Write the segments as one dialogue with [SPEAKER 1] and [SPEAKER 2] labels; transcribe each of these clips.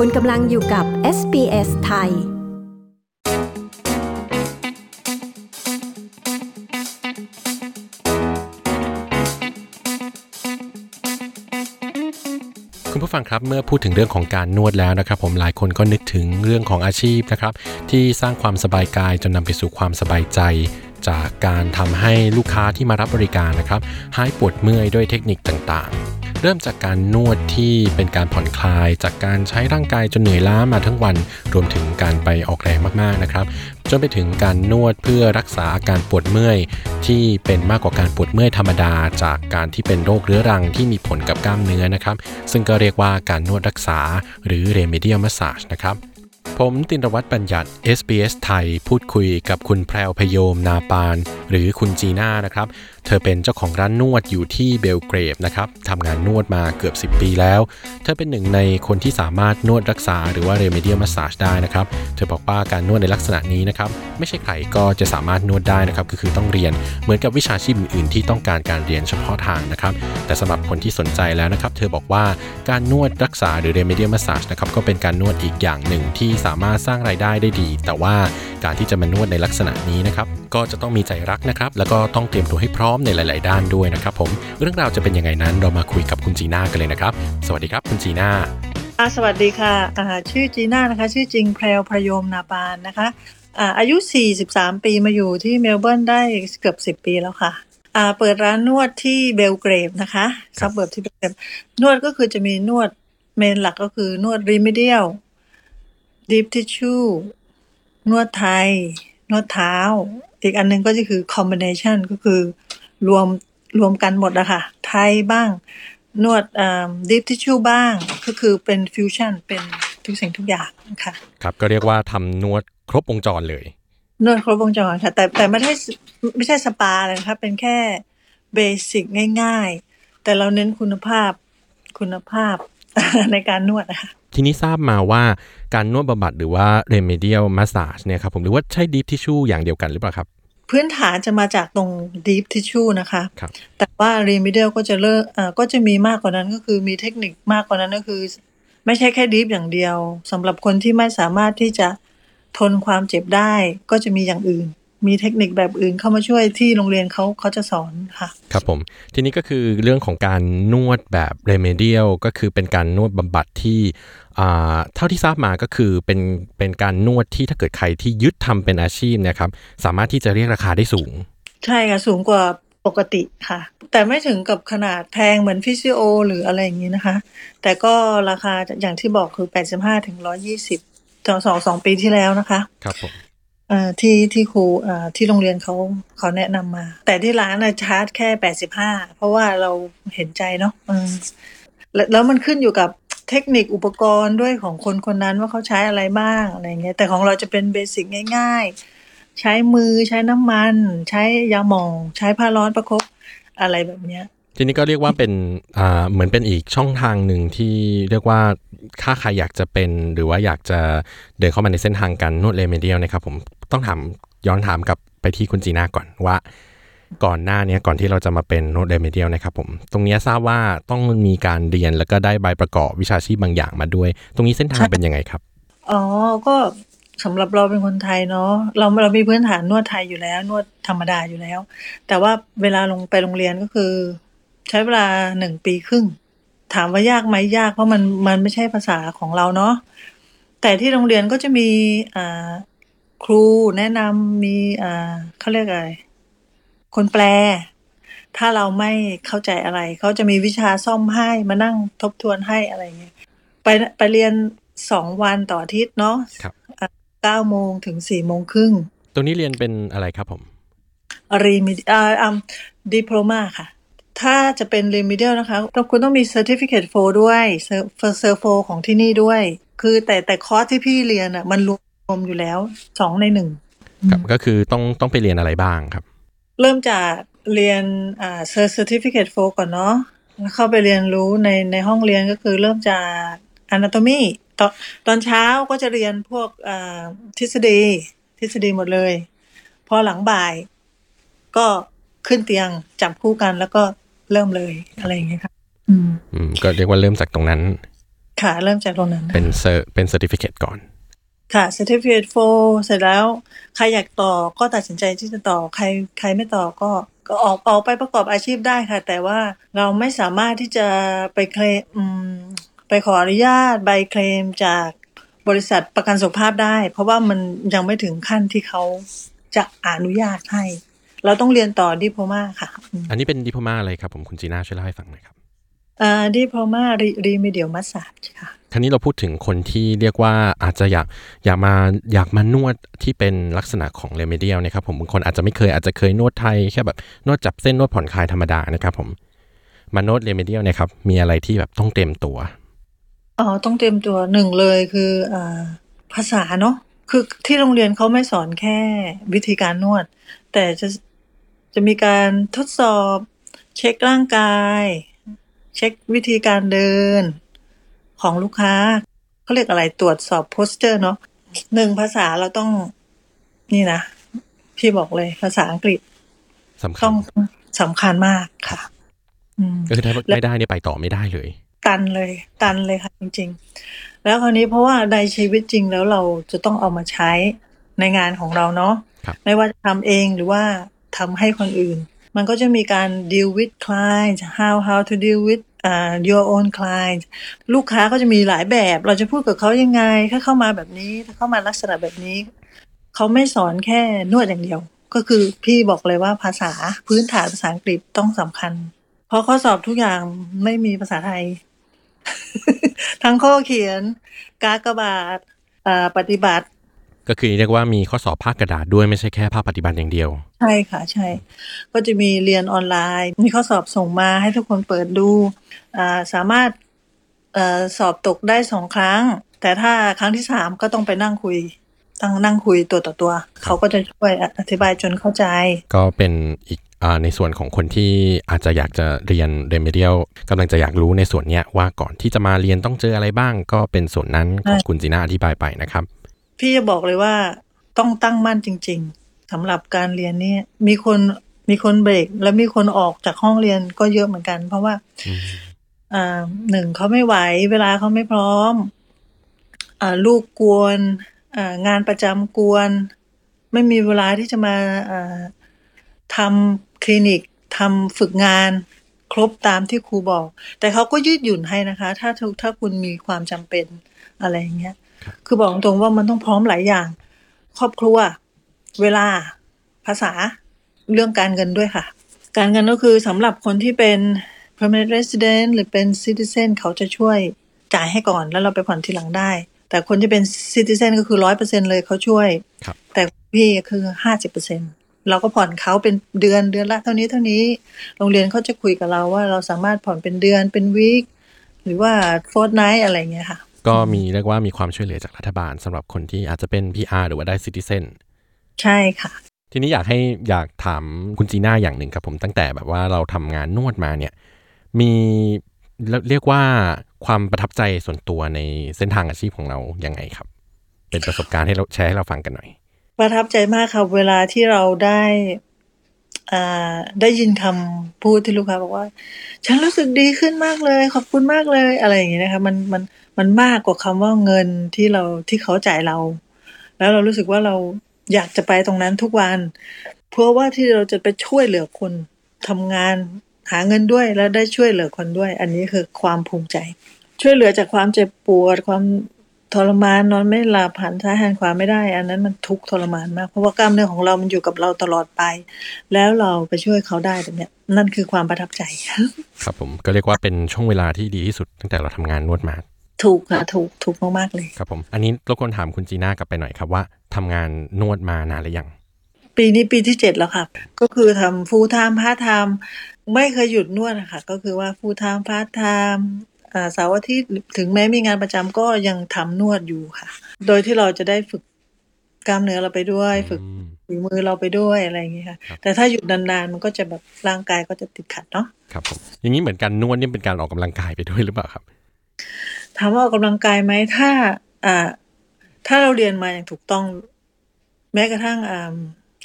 [SPEAKER 1] คุณกำลังอยู่กับ SBS ไทย
[SPEAKER 2] คุณผู้ฟังครับเมื่อพูดถึงเรื่องของการนวดแล้วนะครับ ผมหลายคนก็นึกถึงเรื่องของอาชีพนะครับ ที่สร้างความสบายกายจนนำไปสู่ความสบายใจจากการทำให้ลูกค้าที่มารับบริการนะครับหายปวดเมื่อยด้วยเทคนิคต่างๆ เริ่มจากการนวดที่เป็นการผ่อนคลาย จากการใช้ร่างกายจนเหนื่อยล้ามาทั้งวัน รวมถึงการไปออกแรงมากๆนะครับ จนไปถึงการนวดเพื่อรักษาอาการปวดเมื่อย ที่เป็นมากกว่าการปวดเมื่อยธรรมดา จากการที่เป็นโรคเรื้อรังที่มีผลกับกล้ามเนื้อนะครับ ซึ่งก็เรียกว่าการนวดรักษา หรือ remedial massage นะครับผมตินรวัตรปัญญัติ SBS ไทย พูดคุยกับคุณแพรวพยมนาปาน หรือคุณจีน่านะครับ เธอเป็นเจ้าของร้านนวดอยู่ที่เบลเกรดนะครับทำงานนวดมาเกือบ 10 ปีแล้ว เธอเป็นหนึ่งในคนที่สามารถนวดรักษาหรือว่า remedial massage ได้นะครับ เธอบอกว่าการนวดในลักษณะนี้นะครับ ไม่ใช่ใครก็จะสามารถนวดได้นะครับก็คือต้องเรียนเหมือนกับวิชาชีพอื่นๆ ที่ต้องการการเรียนเฉพาะทางนะครับ แต่สำหรับคนที่สนใจแล้วนะครับ เธอบอกว่าการนวดรักษาหรือ remedial massage นะครับก็เป็นการนวดอีกอย่างหนึ่งที่สามารถสร้างรายได้ได้ดี แต่ว่าการที่จะมานวดในลักษณะนี้นะครับก็จะต้องมีใจรักนะครับแล้วก็ต้องเตรียมตัวให้พร้อมในหลาย ๆ ด้านด้วยนะครับผมเรื่องราวจะเป็นยังไงนั้นเรามาคุยกับคุณจีน่ากันเลยนะครับ สวัสดีครับคุณจีน่า
[SPEAKER 3] อ่าสวัสดีค่ะอ่าชื่อจีน่านะคะ ชื่อจริงแพรวพยมนาปานนะคะอ่าอายุ 43 ปีมาอยู่ที่เมลเบิร์นได้เกือบ 10 ปีแล้วค่ะอ่าเปิดร้านนวดที่ Belgrave นะคะ suburb ที่ Belgrave นวดก็คือจะมีนวด main หลักก็คือนวด remedial deep tissue นวดไทย นวดเท้า อีกอันหนึงก็จะคือ combination ก็คือ รวมรวมกันหมดอะค่ะ ไทยบ้าง นวด deep tissue บ้าง ก็คือเป็นฟิวชั่นเป็นทุกสิ่งทุกอย่างค่ะ
[SPEAKER 2] ครับ ก็เรียกว่าทำนวดครบวงจรเลย
[SPEAKER 3] นวดครบวงจรค่ะ แต่แต่ไม่ใช่ไม่ใช่สปาเลยนะคะเป็นแค่ basic ง่าย ๆ แต่เราเน้นคุณภาพคุณภาพในการนวดนะคะ
[SPEAKER 2] ทีนี้ทราบมาว่าการนวดบำบัดหรือว่า remedial massage เนี่ยครับผมหรือว่าใช่ deep tissue อย่างเดียวกันหรือเปล่าครับ
[SPEAKER 3] พื้นฐานจะมาจากตรง deep tissue นะคะ
[SPEAKER 2] ครับ
[SPEAKER 3] แต่ว่า remedial ก็จะเลิกเอ่อก็จะมีมากกว่านั้นก็คือมีเทคนิคมากกว่านั้นก็คือ ไม่ใช่แค่ deep อย่างเดียวสำหรับคนที่ไม่สามารถที่จะทนความเจ็บได้ก็จะมีอย่างอื่น มีเทคนิคแบบอื่นเข้ามาช่วยที่โรงเรียนเขาเขาจะสอนค่ะ
[SPEAKER 2] ครับผม ทีนี้ก็คือเรื่องของการนวดแบบ remedial ก็คือเป็นการนวดบำบัดที่อ่า เท่าที่ทราบมาก็คือเป็นเป็นการนวดที่ถ้าเกิดใครที่ยึดทำเป็นอาชีพเนะครับ สามารถที่จะเรียกราคาได้สูง
[SPEAKER 3] ใช่ค่ะ สูงกว่าปกติค่ะ แต่ไม่ถึงกับขนาดแพงเหมือนฟิสิโอ หรืออะไรอย่างนี้นะคะ แต่ก็ราคาอย่างที่บอกคือ 85ถึง120ต่อสองสองปีที่แล้วนะคะ
[SPEAKER 2] ครับผม
[SPEAKER 3] เอ่อที่ที่ครูเอ่อที่โรงเรียนเขาเขาแนะนำมา แต่ที่ร้านน่ะชาร์จแค่ 85 เพราะว่าเราเห็นใจเนาะเออแล้วแล้วมันขึ้นอยู่กับ เทคนิคอุปกรณ์ด้วยของคนคนนั้นว่าเขาใช้อะไรบ้างอะไรเงี้ยแต่ของเราจะเป็นเบสิกง่าย ๆ ใช้มือใช้น้ำมัน ใช้ยาหมอง ใช้ผ้าร้อนประคบอะไรแบบเนี้ย
[SPEAKER 2] ทีนี้ก็เรียกว่าเป็นอ่าเหมือนเป็นอีกช่องทางหนึ่งที่เรียกว่าถ้าใครอยากจะเป็น หรือว่าอยากจะเดินเข้ามาในเส้นทางการนวด remedial นะครับผมต้องถามย้อนถามกลับไปที่คุณจีน่าก่อนว่า ก่อนหน้าเนี้ยก่อนที่เราจะมาเป็นนวด remedial นะครับผมตรงเนี้ยทราบว่าต้องมีการเรียนแล้วก็ได้ใบประกอบวิชาชีพบางอย่างมาด้วย ตรงนี้เส้นทางเป็นยังไงครับ
[SPEAKER 3] อ๋อก็สำหรับเราเป็นคนไทยเนาะเราเรามีพื้นฐานนวดไทยอยู่แล้ว นวดธรรมดาอยู่แล้ว แต่ว่าเวลาลงไปโรงเรียนก็คือ ใช้เวลาหนึ่งปีครึ่ง ถามว่ายากไหมยากเพราะมันมันไม่ใช่ภาษาของเราเนาะแต่ที่โรงเรียนก็จะมีอ่าครูแนะนำมีอ่าเขาเรียกอะไร คนแปล ถ้าเราไม่เข้าใจอะไร เขาจะมีวิชาซ่อมให้มานั่งทบทวนให้อะไรอย่างเงี้ยไปไปเรียนสองวันต่ออาทิตย์เนาะ
[SPEAKER 2] ครับ
[SPEAKER 3] เก้าโมงถึงสี่โมงครึ่ง
[SPEAKER 2] ตรงนี้เรียนเป็นอะไรครับผม
[SPEAKER 3] remed อ่าอ่า diploma ค่ะ ถ้าจะเป็น remedial นะคะต้องคุณต้องมี certificate 4ด้วยเซอร์เซอร์โฟของที่นี่ด้วย คือแต่แต่คอร์สที่พี่เรียนอะมันรวมอยู่แล้วสองในหนึ่ง
[SPEAKER 2] ครับก็คือต้องต้องไปเรียนอะไรบ้างครับ
[SPEAKER 3] เริ่มจากเรียนอ่า certificate 4ก่อนเนาะแล้วเข้าไปเรียนรู้ในในห้องเรียนก็คือเริ่มจาก anatomy ตอนตอนเช้าก็จะเรียนพวกอ่าทฤษฎีทฤษฎีหมดเลย พอหลังบ่าย ก็ขึ้นเตียงจับคู่กันแล้วก็เริ่มเลยอะไรอย่างเงี้ยค่ะ อืม
[SPEAKER 2] อืมก็เรียกว่าเริ่มจากตรงนั้น
[SPEAKER 3] ค่ะ เริ่มจากตรงนั้น
[SPEAKER 2] เป็นเซอร์เป็น certificate ก่อน
[SPEAKER 3] ค่ะ certificate for เสร็จแล้ว ใครอยากต่อก็ตัดสินใจที่จะต่อ ใครใครไม่ต่อก็ก็ออกออกไปประกอบอาชีพได้ค่ะ แต่ว่าเราไม่สามารถที่จะไปเคลมไปขออนุญาตใบเคลมจากบริษัทประกันสุขภาพได้ เพราะว่ามันยังไม่ถึงขั้นที่เขาจะอนุญาตให้ เราต้องเรียนต่อ diploma ค่ะ อั
[SPEAKER 2] นนี้เป็น diploma อะไรครับผมคุณจีน่าช่วยเล่าให้ฟังหน่อยครับ
[SPEAKER 3] อ่า diploma remedial massageค่ะ
[SPEAKER 2] คราวนี้เราพูดถึงคนที่เรียกว่าอาจจะอยากอยากมาอยากมานวดที่เป็นลักษณะของ remedial นะครับผมบางคนอาจจะไม่เคยอาจจะเคยนวดไทยแค่แบบนวดจับเส้นนวดผ่อนคลายธรรมดานะครับผมมานวด remedial นะครับมีอะไรที่แบบต้องเตรียมตัว
[SPEAKER 3] อ๋อต้องเตรียมตัวหนึ่งเลยคืออ่าภาษาเนาะคือที่โรงเรียนเขาไม่สอนแค่วิธีการนวด แต่จะจะมีการทดสอบเช็คร่างกาย เช็ควิธีการเดินของลูกค้าเขาเรียกอะไรตรวจสอบโพสเจอร์เนาะหนึ่งภาษาเราต้องนี่นะ พี่บอกเลยภาษาอังกฤษ
[SPEAKER 2] สำคั
[SPEAKER 3] ต้
[SPEAKER 2] ญ
[SPEAKER 3] องสำคัญมากค่ะอืม
[SPEAKER 2] ก็คือถ้าไม่ได้เนี่ยไปต่อไม่ได้เลย
[SPEAKER 3] ตันเลย ตันเลยค่ะจริง ๆ แล้วคราวนี้เพราะว่าในชีวิตจริงแล้วเราจะต้องเอามาใช้ในงานของเราเนาะ
[SPEAKER 2] ครับ
[SPEAKER 3] ไม่ว่าจะทำเองหรือว่าทำให้คนอื่น มันก็จะมีการ deal with client how how to deal with uh, your own client ลูกค้าก็จะมีหลายแบบ เราจะพูดกับเขายังไง ถ้าเข้ามาแบบนี้ ถ้าเข้ามาลักษณะแบบนี้ เขาไม่สอนแค่นวดอย่างเดียว ก็คือพี่บอกเลยว่าภาษาพื้นฐานภาษาอังกฤษต้องสำคัญ เพราะข้อสอบทุกอย่างไม่มีภาษาไทย ทั้งข้อเขียน กากบาทอ่าปฏิบัติ
[SPEAKER 2] ก็คือเรียกว่ามีข้อสอบภาคกระดาษด้วยไม่ใช่แค่ภาคปฏิบัติอย่างเดียว
[SPEAKER 3] ใช่ค่ะใช่ ก็จะมีเรียนออนไลน์ มีข้อสอบส่งมาให้ทุกคนเปิดดูอ่าสามารถเออสอบตกได้สองครั้ง แต่ถ้าครั้งที่สามก็ต้องไปนั่งคุยตั้งนั่งคุยตัวต่อตัว เขาก็จะช่วยอธิบายจนเข้าใจ
[SPEAKER 2] ก็เป็นอีกอาในส่วนของคนที่อาจจะอยากจะเรียนเรเมเดียลกำลังจะอยากรู้ในส่วนเนี้ยว่าก่อนที่จะมาเรียนต้องเจออะไรบ้าง ก็เป็นส่วนนั้นของ
[SPEAKER 3] ใช่
[SPEAKER 2] คุณจีน่าอธิบายไปนะครับ
[SPEAKER 3] พี่จะบอกเลยว่าต้องตั้งมั่นจริง ๆสำหรับการเรียนนี่มีคนมีคนเบรก แล้วมีคนออกจากห้องเรียนก็เยอะเหมือนกัน เพราะว่า
[SPEAKER 2] อืม
[SPEAKER 3] อ่าหนึ่งเขาไม่ไหว เวลาเขาไม่พร้อมอ่าลูกกวนอ่างานประจำกวน ไม่มีเวลาที่จะมาอ่าทำคลินิกทำฝึกงานครบตามที่ครูบอก แต่เขาก็ยืดหยุ่นให้นะคะ ถ้าถ้าถ้าคุณมีความจำเป็นอะไรอย่างเงี้ย คือบอกตรงๆว่ามันต้องพร้อมหลายอย่าง ครอบครัว เวลา ภาษา เรื่องการเงินด้วยค่ะ การเงินก็คือสำหรับคนที่เป็น permanent resident หรือเป็น citizen เขาจะช่วยจ่ายให้ก่อนแล้วเราไปผ่อนทีหลังได้ แต่คนที่เป็น citizen ก็คือร้อยเปอร์เซ็นเลยเขาช่วย
[SPEAKER 2] ครับ
[SPEAKER 3] แต่พี่คือห้าสิบเปอร์เซ็นเราก็ผ่อนเขาเป็นเดือนเดือนละเท่านี้เท่านี้ โรงเรียนเขาจะคุยกับเราว่าเราสามารถผ่อนเป็นเดือนเป็นวีคหรือว่า fortnight อะไรอย่างเงี้ยค่ะ
[SPEAKER 2] ก็มีเรียกว่ามีความช่วยเหลือจากรัฐบาลสำหรับคนที่อาจจะเป็น PR หรือว่าได้ Citizen
[SPEAKER 3] ใช่ค่ะ
[SPEAKER 2] ทีนี้อยากให้อยากถามคุณจีน่าอย่างหนึ่งครับผมตั้งแต่แบบว่าเราทำงานนวดมาเนี่ย มีเรียกว่าความประทับใจส่วนตัวในเส้นทางอาชีพของเรายังไงครับ เป็นประสบการณ์ให้เราแชร์ให้เราฟังกันหน่อย
[SPEAKER 3] ประทับใจมากค่ะเวลาที่เราได้อ่าได้ยินคำพูดที่ลูกค้าบอกว่า ฉันรู้สึกดีขึ้นมากเลย ขอบคุณมากเลยอะไรอย่างนี้นะคะมันมัน มันมากกว่าคำว่าเงินที่เราที่เขาจ่ายเรา แล้วเรารู้สึกว่าเราอยากจะไปตรงนั้นทุกวัน เพื่อว่าที่เราจะไปช่วยเหลือคนทำงานหาเงินด้วยแล้วได้ช่วยเหลือคนด้วย อันนี้คือความภูมิใจ ช่วยเหลือจากความเจ็บปวด ความทรมานนอนไม่หลับหันซ้ายหันขวาไม่ได้ อันนั้นมันทุกข์ทรมานมากเพราะว่ากล้ามเนื้อของเรามันอยู่กับเราตลอดไป แล้วเราไปช่วยเขาได้แบบเนี้ยนั่นคือความประทับใจ
[SPEAKER 2] ครับผมก็เรียกว่าเป็นช่วงเวลาที่ดีที่สุดตั้งแต่เราทำงานนวดมา
[SPEAKER 3] ถูกค่ะถูกถูกมากๆเลย
[SPEAKER 2] ครับผมอันนี้รบกวนถามคุณจีน่ากลับไปหน่อยครับว่าทำงานนวดมานานหรือยัง
[SPEAKER 3] ปีนี้ปีที่เจ็ดแล้วค่ะ ก็คือทำ full-time part-time ไม่เคยหยุดนวดนะคะก็คือว่า full-time part-time อ่าเสาร์อาทิตย์ถึงแม้มีงานประจำก็ยังทำนวดอยู่ค่ะ โดยที่เราจะได้ฝึกกล้ามเนื้อเราไปด้วย ฝึก
[SPEAKER 2] อืม
[SPEAKER 3] ฝีมือเราไปด้วยอะไรอย่างเงี้ยค่ะ
[SPEAKER 2] ครับ
[SPEAKER 3] แต่ถ้าหยุดนานๆมันก็จะแบบร่างกายก็จะติดขัดเนาะ
[SPEAKER 2] ครับผมอย่างนี้เหมือนการนวดนี่เป็นการออกกำลังกายไปด้วยหรือเปล่าครับ
[SPEAKER 3] ถามว่าออกกำลังกายไหม ถ้า อ่า ถ้าเราเรียนมาอย่างถูกต้อง แม้กระทั่ง อ่า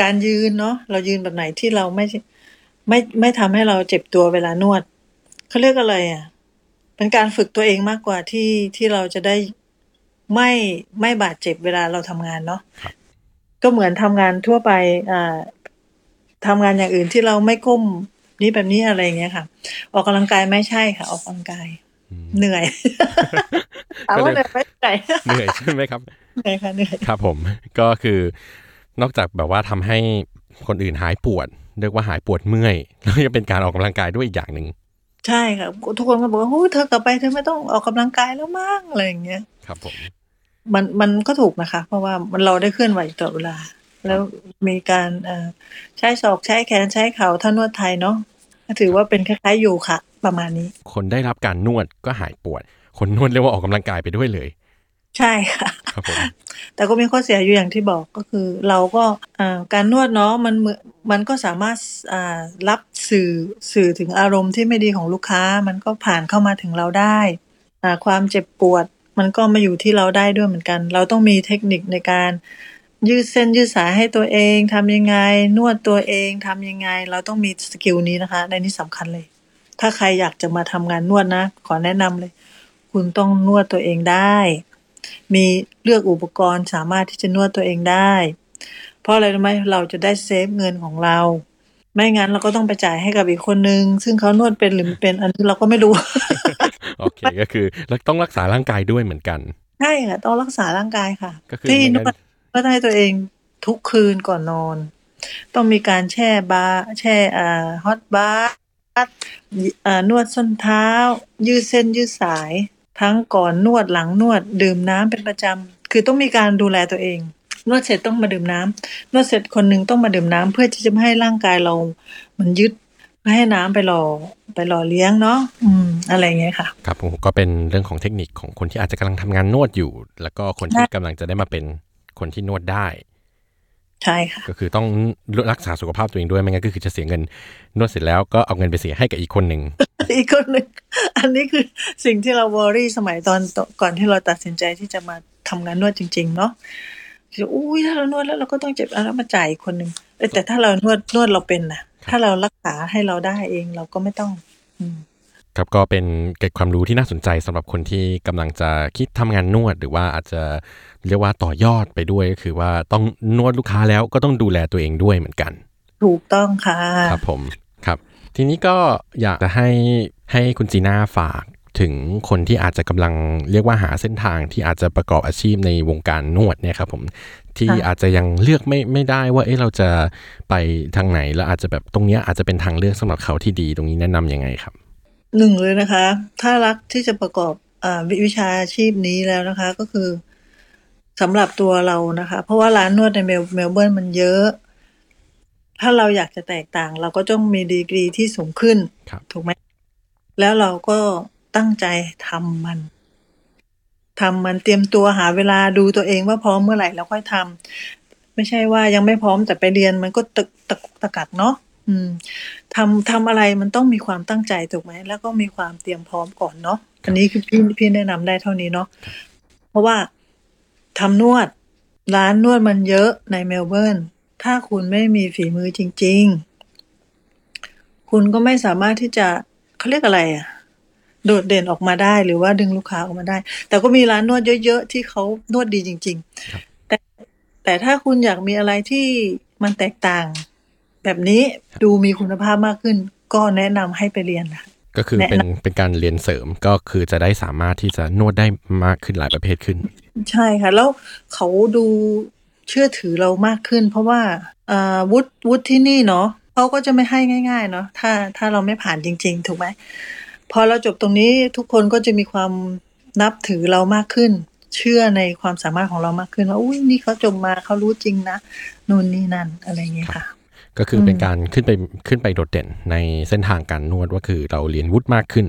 [SPEAKER 3] การยืนเนาะ เรายืนแบบไหนที่เราไม่ ไม่ ไม่ทำให้เราเจ็บตัวเวลานวด เขาเรียกอะไรอะเป็นการฝึกตัวเองมากกว่าที่ ที่เราจะได้ไม่ ไม่บาดเจ็บเวลาเราทำงานเนาะ ก็เหมือนทำงานทั่วไป อ่าทำงานอย่างอื่นที่เราไม่ก้มนี้แบบนี้อะไรอย่างเงี้ยค่ะ ออกกำลังกายไม่ใช่ค่ะ ออกกำลังกาย เหนื่อยถามว่าเหนื่อยไหมเหนื่อย
[SPEAKER 2] เหนื่อยใช่ไหมครับ
[SPEAKER 3] เหนื่อยค่ะเหนื่อย
[SPEAKER 2] ครับผมก็คือนอกจากแบบว่าทำให้คนอื่นหายปวดเรียกว่าหายปวดเมื่อยแล้วยังเป็นการออกกำลังกายด้วยอีกอย่างหนึ่ง
[SPEAKER 3] ใช่ค่ะทุกคนก็บอกว่าโอ้เธอกลับไปเธอไม่ต้องออกกำลังกายแล้วมั้งอะไรอย่างเงี้ย
[SPEAKER 2] ครับผม
[SPEAKER 3] มันมันก็ถูกนะคะ เพราะว่ามันเราได้เคลื่อนไหวตลอดเวลา แล้วมีการเอ่อใช้ศอกใช้แขนใช้เข่าถ้านวดไทยเนาะก็ ถือว่าเป็นคล้ายๆโยคะประมาณนี้
[SPEAKER 2] คนได้รับการนวดก็หายปวด คนนวดเรียกว่าออกกำลังกายไปด้วยเลย
[SPEAKER 3] ใช่ค่ะ
[SPEAKER 2] ครับผม
[SPEAKER 3] แต่ก็มีข้อเสียอยู่อย่างที่บอกก็คือ เราก็อ่าการนวดเนาะมันเหมือนมันก็สามารถอ่ารับสื่อสื่อถึงอารมณ์ที่ไม่ดีของลูกค้า มันก็ผ่านเข้ามาถึงเราได้อ่าความเจ็บปวด มันก็มาอยู่ที่เราได้ด้วยเหมือนกัน เราต้องมีเทคนิคในการ ยืดเส้นยืดสายให้ตัวเองทำยังไง นวดตัวเองทำยังไง เราต้องมีสกิลนี้นะคะ ในนี้สำคัญเลย ถ้าใครอยากจะมาทำงานนวดนะ ขอแนะนำเลย คุณต้องนวดตัวเองได้ มีเลือกอุปกรณ์สามารถที่จะนวดตัวเองได้ เพราะอะไรรู้ไหมเราจะได้เซฟเงินของเรา ไม่งั้นเราก็ต้องไปจ่ายให้กับอีกคนนึง ซึ่งเขานวดเป็นหรือไม่เป็นอันนี้เราก็ไม่รู้
[SPEAKER 2] โอเคก็คือแล้วต้องรักษาร่างกายด้วยเหมือนกัน
[SPEAKER 3] ใช่ค่ะต้องรักษาร่างกายค่ะ
[SPEAKER 2] ก็คือ
[SPEAKER 3] ที่
[SPEAKER 2] ไม่
[SPEAKER 3] น
[SPEAKER 2] งั้น
[SPEAKER 3] วด ก็ให้ตัวเองทุกคืนก่อนนอน ต้องมีการแช่บาร์แช่อ่าฮอตบาร์อ่านวดส้นเท้า ยืดเส้นยืดสาย ทั้งก่อนนวดหลังนวด ดื่มน้ำเป็นประจำคือต้องมีการดูแลตัวเองนวดเสร็จต้องมาดื่มน้ำนวดเสร็จคนหนึ่งต้องมาดื่มน้ำเพื่อที่จะไม่ให้ร่างกายเรา มันยึดไม่ให้น้ำไปหล่อไปหล่อเลี้ยงเนาะอืม อะไรอย่างเงี้ยค่ะ
[SPEAKER 2] ครับผมก็เป็นเรื่องของเทคนิคของคนที่อาจจะกำลังทำงานนวดอยู่ แล้วก็คนที่
[SPEAKER 3] ใช่
[SPEAKER 2] กำลังจะได้มาเป็น คนที่นวดได้
[SPEAKER 3] ใช่ค่ะ
[SPEAKER 2] ก็คือต้องรักษาสุขภาพตัวเองด้วยไม่งั้นก็คือจะเสียเงินนวดเสร็จแล้วก็เอาเงินไปเสียให้กับอีกคนหนึ่ง
[SPEAKER 3] อีกคนหนึ่งอันนี้คือสิ่งที่เราวอรี่สมัยตอนก่อนที่เราตัดสินใจที่จะมาทำงานนวดจริง ๆ เนาะคืออุ้ยถ้าเรานวดแล้วเราก็ต้องเจ็บอะแล้วมาจ่ายอีกคนหนึ่งเอ้ยแต่ถ้าเรานวดนวดเราเป็นนะถ้าเรารักษาให้เราได้เองเราก็ไม่ต้อง อืม
[SPEAKER 2] ครับก็เป็นเกร็ดความรู้ที่น่าสนใจสำหรับคนที่กำลังจะคิดทำงานนวด หรือว่าอาจจะเรียกว่าต่อยอดไปด้วยก็คือว่าต้องนวดลูกค้าแล้วก็ต้องดูแลตัวเองด้วยเหมือนกัน
[SPEAKER 3] ถูกต้องค่ะ
[SPEAKER 2] ครับผมครับ ทีนี้ก็อยากจะให้ให้คุณจีน่าฝากถึงคนที่อาจจะกำลังเรียกว่าหาเส้นทางที่อาจจะประกอบอาชีพในวงการนวดเนี่ยครับผมที่
[SPEAKER 3] ค่ะ
[SPEAKER 2] อาจจะยังเลือกไม่ไม่ได้ว่าเอ๊ะเราจะไปทางไหนแล้วอาจจะแบบตรงเนี้ยอาจจะเป็นทางเลือกสำหรับเขาที่ดีตรงนี้แนะนำยังไงครับ
[SPEAKER 3] หนึ่งเลยนะคะ ถ้ารักที่จะประกอบอ่าวิวิชาชีพนี้แล้วนะคะ ก็คือสำหรับตัวเรานะคะ เพราะว่าร้านนวดในเมลเมลเบิร์นมันเยอะ ถ้าเราอยากจะแตกต่าง เราก็ต้องมีดีกรีที่สูงขึ้น
[SPEAKER 2] ครับ
[SPEAKER 3] ถูกไหมแล้วเราก็ตั้งใจทำมันทำมันเตรียมตัวหาเวลาดูตัวเองว่าพร้อมเมื่อไหร่แล้วค่อยทำไม่ใช่ว่ายังไม่พร้อมแต่ไปเรียนมันก็ตะตะกุกตะกักเนาะ อืม ทำ ทำอะไรมันต้องมีความตั้งใจ ถูกไหม แล้วก็มีความเตรียมพร้อมก่อนเนาะ อันนี้คือพี่ พี่แนะนำได้เท่านี้เนาะเพราะว่าทำนวด ร้านนวดมันเยอะในเมลเบิร์น ถ้าคุณไม่มีฝีมือจริง ๆ คุณก็ไม่สามารถที่จะ เขาเรียกอะไรอะ โดดเด่นออกมาได้ หรือว่าดึงลูกค้าออกมาได้ แต่ก็มีร้านนวดเยอะ ๆ ที่เขานวดดีจริง
[SPEAKER 2] ครับ
[SPEAKER 3] ๆ แต่ แต่ถ้าคุณอยากมีอะไรที่มันแตกต่าง แบบนี้ดูมีคุณภาพมากขึ้น ก็แนะนำให้ไปเรียนนะ
[SPEAKER 2] ก็คือ
[SPEAKER 3] แนะนำ
[SPEAKER 2] เป็นเป็นการเรียนเสริมก็คือจะได้สามารถที่จะนวดได้มากขึ้นหลายประเภทขึ้น
[SPEAKER 3] ใช่ค่ะ แล้วเขาดูเชื่อถือเรามากขึ้น เพราะว่าอ่าวุฒิวุฒิที่นี่เนาะเขาก็จะไม่ให้ง่าย ๆ เนาะถ้าถ้าเราไม่ผ่านจริง ๆ ถูกไหมพอเราจบตรงนี้ทุกคนก็จะมีความนับถือเรามากขึ้น เชื่อในความสามารถของเรามากขึ้นว่าอุ้ยนี่เขาจบมาเขารู้จริงนะนู่นนี่นั่นอะไรอย่างเงี้ยค่ะ
[SPEAKER 2] ก็คืออ
[SPEAKER 3] ม
[SPEAKER 2] เป็นการขึ้นไปขึ้นไปโดดเด่นในเส้นทางการนวดว่าคือเราเรียนวุฒิมากขึ้น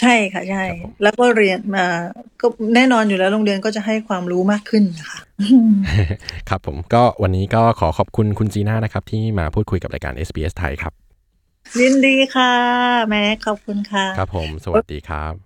[SPEAKER 3] ใช่ค่ะใช่
[SPEAKER 2] ครับผม
[SPEAKER 3] แล้วก็เรียนมาก็แน่นอนอยู่แล้วโรงเรียนก็จะให้ความรู้มากขึ้นนะคะ
[SPEAKER 2] ครับผมก็วันนี้ก็ขอขอบคุณคุณจีน่านะครับ ที่มาพูดคุยกับรายการ SBS ไทยครับ
[SPEAKER 3] ยินดีค่ะ แม็กขอบคุณค่ะ
[SPEAKER 2] ครับผม สวัสดีครับ